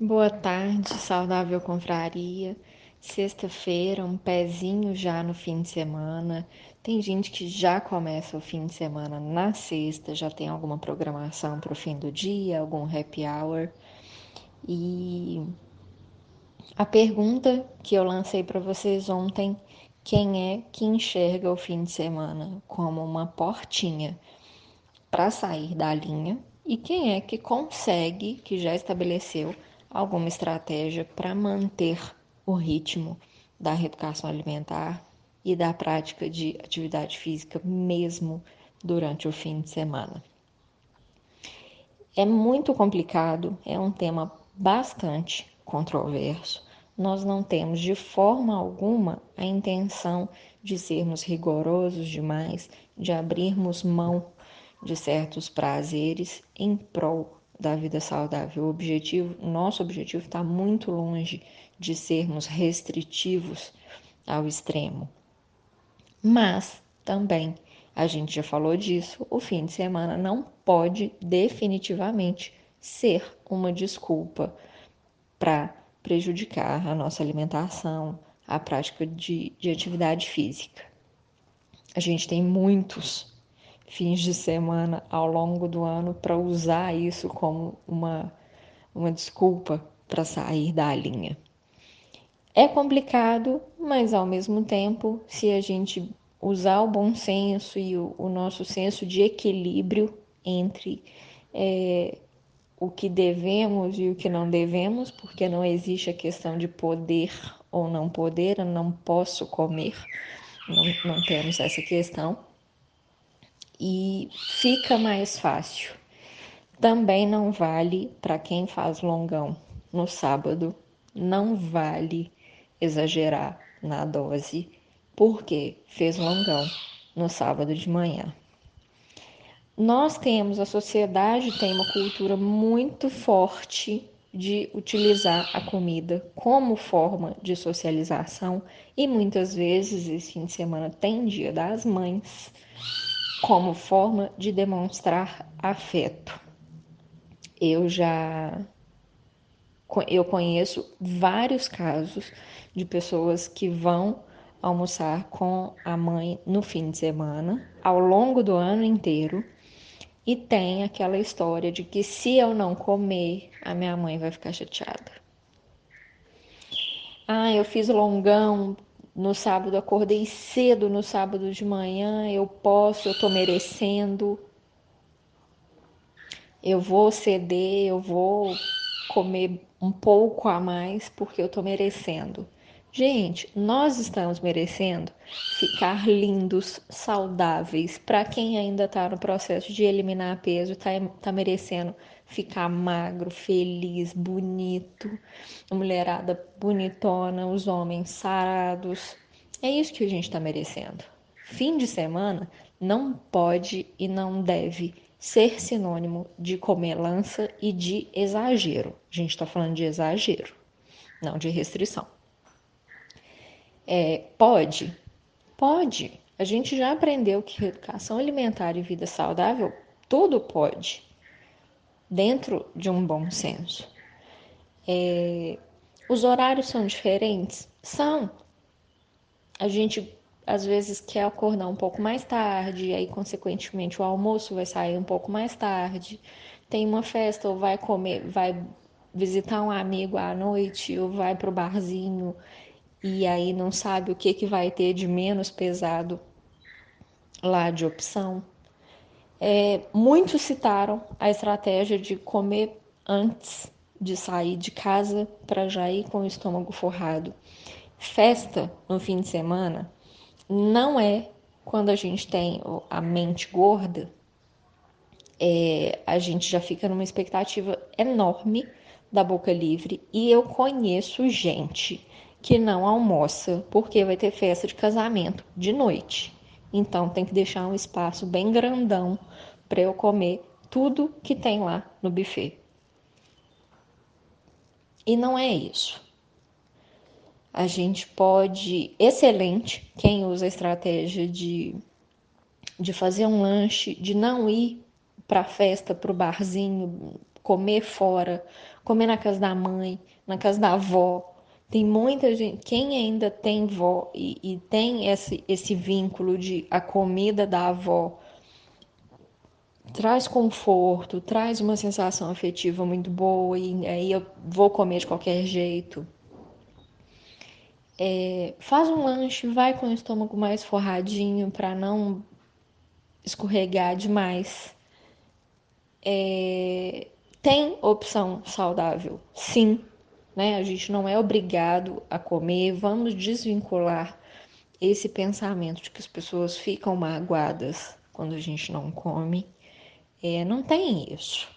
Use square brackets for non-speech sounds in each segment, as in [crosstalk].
Boa tarde, saudável confraria. Sexta-feira, um pezinho já no fim de semana. Tem gente que já começa o fim de semana na sexta, já tem alguma programação para o fim do dia, algum happy hour. E a pergunta que eu lancei para vocês ontem: quem é que enxerga o fim de semana como uma portinha para sair da linha? E quem é que consegue, que já estabeleceu alguma estratégia para manter o ritmo da reeducação alimentar e da prática de atividade física mesmo durante o fim de semana. É muito complicado, é um tema bastante controverso. Nós não temos de forma alguma a intenção de sermos rigorosos demais, de abrirmos mão de certos prazeres em prol da vida saudável. O objetivo, nosso objetivo está muito longe de sermos restritivos ao extremo. Mas também, a gente já falou disso, o fim de semana não pode definitivamente ser uma desculpa para prejudicar a nossa alimentação, a prática de, de atividade física. A gente tem muitos fins de semana ao longo do ano para usar isso como uma, uma desculpa para sair da linha. É complicado, mas ao mesmo tempo, se a gente usar o bom senso e o, o nosso senso de equilíbrio entre é, o que devemos e o que não devemos, porque não existe a questão de poder ou não poder, eu não posso comer, não, não temos essa questão e fica mais fácil. Também não vale para quem faz longão no sábado, não vale exagerar na dose, porque fez longão no sábado de manhã. Nós temos, a sociedade tem uma cultura muito forte de utilizar a comida como forma de socialização e muitas vezes esse fim de semana tem dia das mães como forma de demonstrar afeto. Eu já eu conheço vários casos de pessoas que vão almoçar com a mãe no fim de semana, ao longo do ano inteiro, e tem aquela história de que se eu não comer, a minha mãe vai ficar chateada. Ah, eu fiz longão no sábado acordei cedo no sábado de manhã, eu posso, eu tô merecendo. Eu vou ceder, eu vou comer um pouco a mais porque eu tô merecendo. Gente, nós estamos merecendo ficar lindos, saudáveis. Para quem ainda está no processo de eliminar peso, está tá merecendo ficar magro, feliz, bonito. A mulherada bonitona, os homens sarados. É isso que a gente está merecendo. Fim de semana não pode e não deve ser sinônimo de comelança e de exagero. A gente está falando de exagero, não de restrição. É, pode? Pode. A gente já aprendeu que educação alimentar e vida saudável, tudo pode, dentro de um bom senso. É, os horários são diferentes? São. A gente às vezes quer acordar um pouco mais tarde, aí, consequentemente, o almoço vai sair um pouco mais tarde. Tem uma festa, ou vai comer, vai visitar um amigo à noite, ou vai para o barzinho e aí não sabe o que, que vai ter de menos pesado lá de opção. É, muitos citaram a estratégia de comer antes de sair de casa para já ir com o estômago forrado. Festa no fim de semana não é quando a gente tem a mente gorda, é, a gente já fica numa expectativa enorme da boca livre e eu conheço gente que não almoça porque vai ter festa de casamento de noite. Então tem que deixar um espaço bem grandão para eu comer tudo que tem lá no buffet. E não é isso. A gente pode, excelente, quem usa a estratégia de, de fazer um lanche, de não ir para a festa, para o barzinho, comer fora, comer na casa da mãe, na casa da avó. Tem muita gente, quem ainda tem vó e, e tem esse, esse vínculo de a comida da avó traz conforto, traz uma sensação afetiva muito boa e aí eu vou comer de qualquer jeito. É, faz um lanche, vai com o estômago mais forradinho para não escorregar demais. É, tem opção saudável, sim. Né? A gente não é obrigado a comer. Vamos desvincular esse pensamento de que as pessoas ficam magoadas quando a gente não come. É, não tem isso.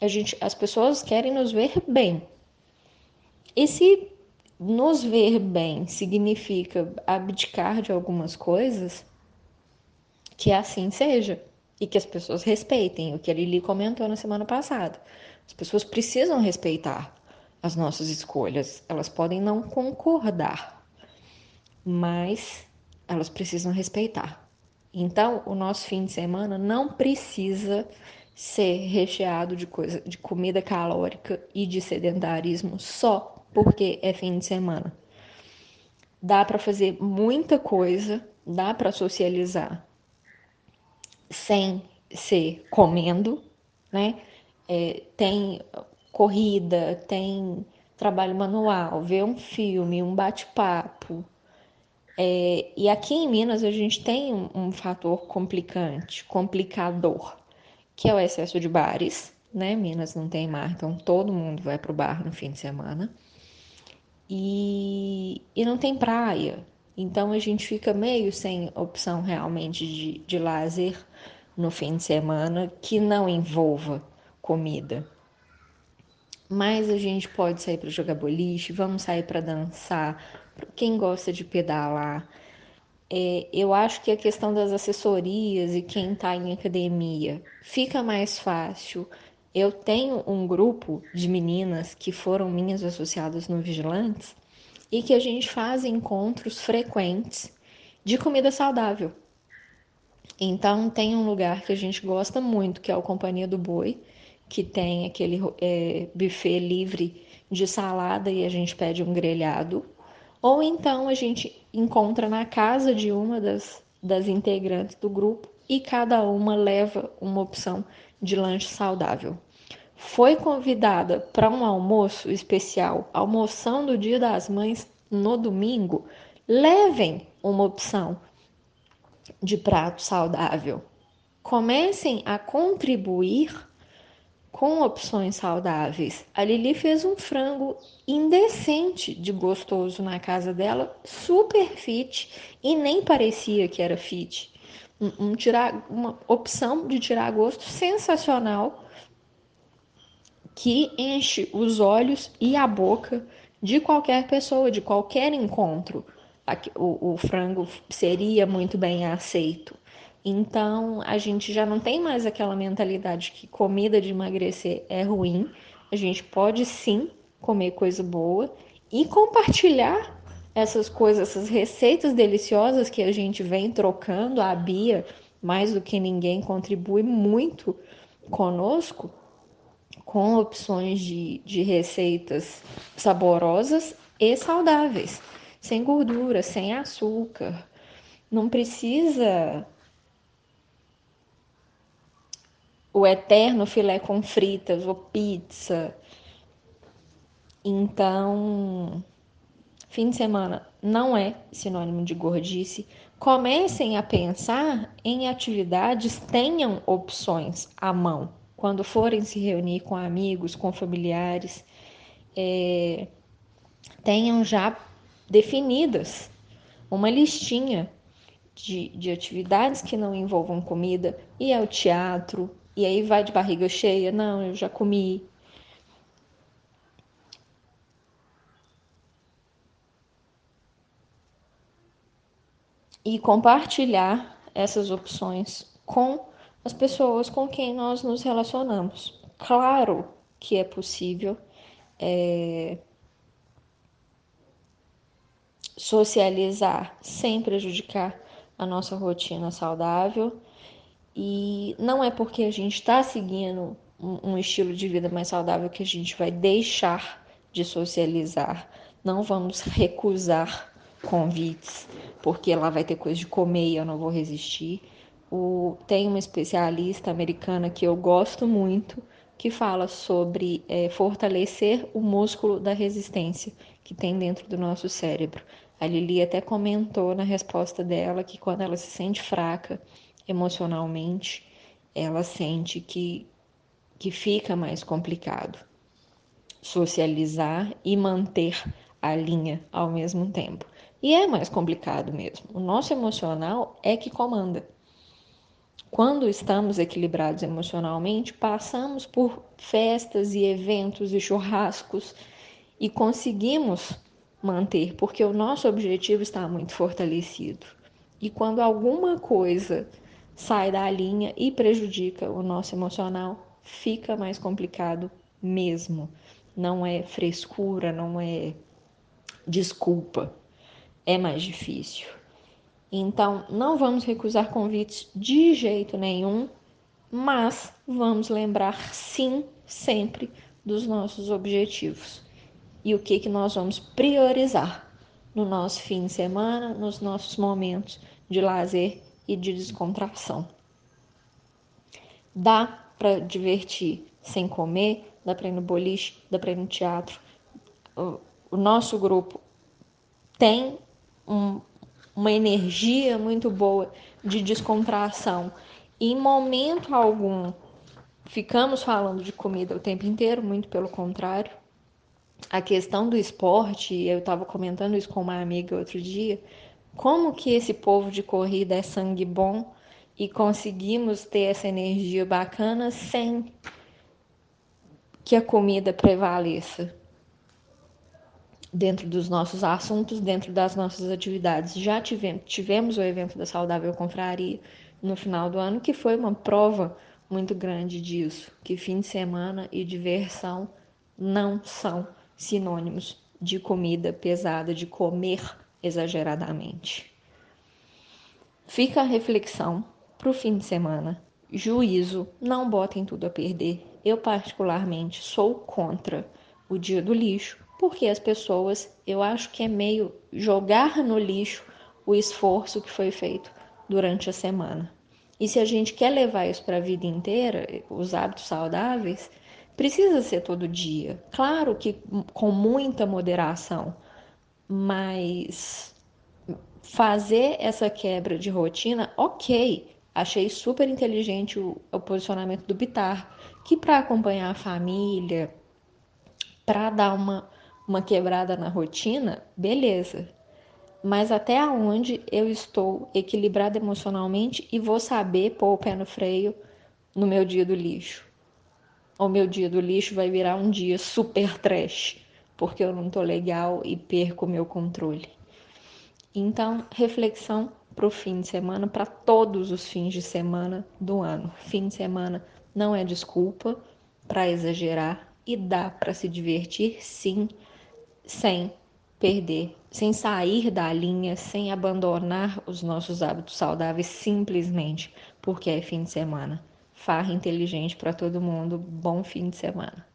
A gente, as pessoas querem nos ver bem. E se nos ver bem significa abdicar de algumas coisas, que assim seja e que as pessoas respeitem o que a Lili comentou na semana passada. As pessoas precisam respeitar as nossas escolhas. Elas podem não concordar, mas elas precisam respeitar. Então, o nosso fim de semana não precisa ser recheado de coisa, de comida calórica e de sedentarismo só porque é fim de semana. Dá para fazer muita coisa, dá para socializar sem ser comendo, né? É, tem corrida, tem trabalho manual, ver um filme, um bate-papo. É, e aqui em Minas a gente tem um, um, fator complicante, complicador, que é o excesso de bares, né? Minas não tem mar, então todo mundo vai para o bar no fim de semana. E, e não tem praia, então a gente fica meio sem opção realmente de, de lazer no fim de semana que não envolva comida. Mas a gente pode sair para jogar boliche, vamos sair para dançar. Quem gosta de pedalar, é, eu acho que a questão das assessorias e quem está em academia fica mais fácil. Eu tenho um grupo de meninas que foram minhas associadas no Vigilantes e que a gente faz encontros frequentes de comida saudável. Então tem um lugar que a gente gosta muito, que é o Companhia do Boi, que tem aquele é, buffet livre de salada e a gente pede um grelhado. Ou então a gente encontra na casa de uma das, das integrantes do grupo e cada uma leva uma opção de lanche saudável. Foi convidada para um almoço especial, almoção do Dia das Mães no domingo, levem uma opção de prato saudável. Comecem a contribuir com opções saudáveis. A Lili fez um frango indecente de gostoso na casa dela, super fit e nem parecia que era fit. Um, um tirar, uma opção de tirar gosto sensacional que enche os olhos e a boca de qualquer pessoa, de qualquer encontro. O, o frango seria muito bem aceito. Então, a gente já não tem mais aquela mentalidade que comida de emagrecer é ruim. A gente pode sim comer coisa boa e compartilhar essas coisas, essas receitas deliciosas que a gente vem trocando. A Bia, mais do que ninguém, contribui muito conosco com opções de, de receitas saborosas e saudáveis, sem gordura, sem açúcar. Não precisa o eterno filé com fritas ou pizza. Então, fim de semana não é sinônimo de gordice. Comecem a pensar em atividades, tenham opções à mão quando forem se reunir com amigos, com familiares, é, tenham já definidas uma listinha de, de atividades que não envolvam comida, e ao teatro, e aí vai de barriga cheia, não, eu já comi. E compartilhar essas opções com as pessoas com quem nós nos relacionamos. Claro que é possível é, socializar sem prejudicar a nossa rotina saudável. E não é porque a gente está seguindo um estilo de vida mais saudável que a gente vai deixar de socializar. Não vamos [laughs] recusar convites, porque lá vai ter coisa de comer e eu não vou resistir. O, tem uma especialista americana que eu gosto muito que fala sobre é, fortalecer o músculo da resistência que tem dentro do nosso cérebro. A Lili até comentou na resposta dela que quando ela se sente fraca emocionalmente, ela sente que, que fica mais complicado socializar e manter a linha ao mesmo tempo. E é mais complicado mesmo. O nosso emocional é que comanda. Quando estamos equilibrados emocionalmente, passamos por festas e eventos e churrascos e conseguimos manter, porque o nosso objetivo está muito fortalecido. E quando alguma coisa sai da linha e prejudica o nosso emocional, fica mais complicado mesmo. Não é frescura, não é desculpa, é mais difícil. Então, não vamos recusar convites de jeito nenhum, mas vamos lembrar sim sempre dos nossos objetivos e o que que nós vamos priorizar no nosso fim de semana, nos nossos momentos de lazer e de descontração. Dá para divertir sem comer, dá para ir no boliche, dá para ir no teatro. O, nosso grupo tem um, uma energia muito boa de descontração. Em momento algum ficamos falando de comida o tempo inteiro, muito pelo contrário. A questão do esporte, eu estava comentando isso com uma amiga outro dia, como que esse povo de corrida é sangue bom e conseguimos ter essa energia bacana sem que a comida prevaleça dentro dos nossos assuntos, dentro das nossas atividades. Já tivemos, tivemos o evento da Saudável Confraria no final do ano, que foi uma prova muito grande disso, que fim de semana e diversão não são sinônimos de comida pesada, de comer exageradamente. Fica a reflexão para o fim de semana. Juízo, não botem tudo a perder. Eu, particularmente, sou contra o dia do lixo, porque as pessoas, eu acho que é meio jogar no lixo o esforço que foi feito durante a semana. E se a gente quer levar isso para a vida inteira, os hábitos saudáveis, precisa ser todo dia. Claro que com muita moderação, mas fazer essa quebra de rotina, ok. Achei super inteligente o, o posicionamento do Bitar, que para acompanhar a família, para dar uma uma quebrada na rotina, beleza. Mas até onde eu estou equilibrada emocionalmente e vou saber pôr o pé no freio no meu dia do lixo. O meu dia do lixo vai virar um dia super trash, porque eu não tô legal e perco meu controle. Então, reflexão para o fim de semana, para todos os fins de semana do ano. Fim de semana não é desculpa para exagerar e dá para se divertir, sim sem perder, sem sair da linha, sem abandonar os nossos hábitos saudáveis simplesmente porque é fim de semana. Farra inteligente para todo mundo. Bom fim de semana.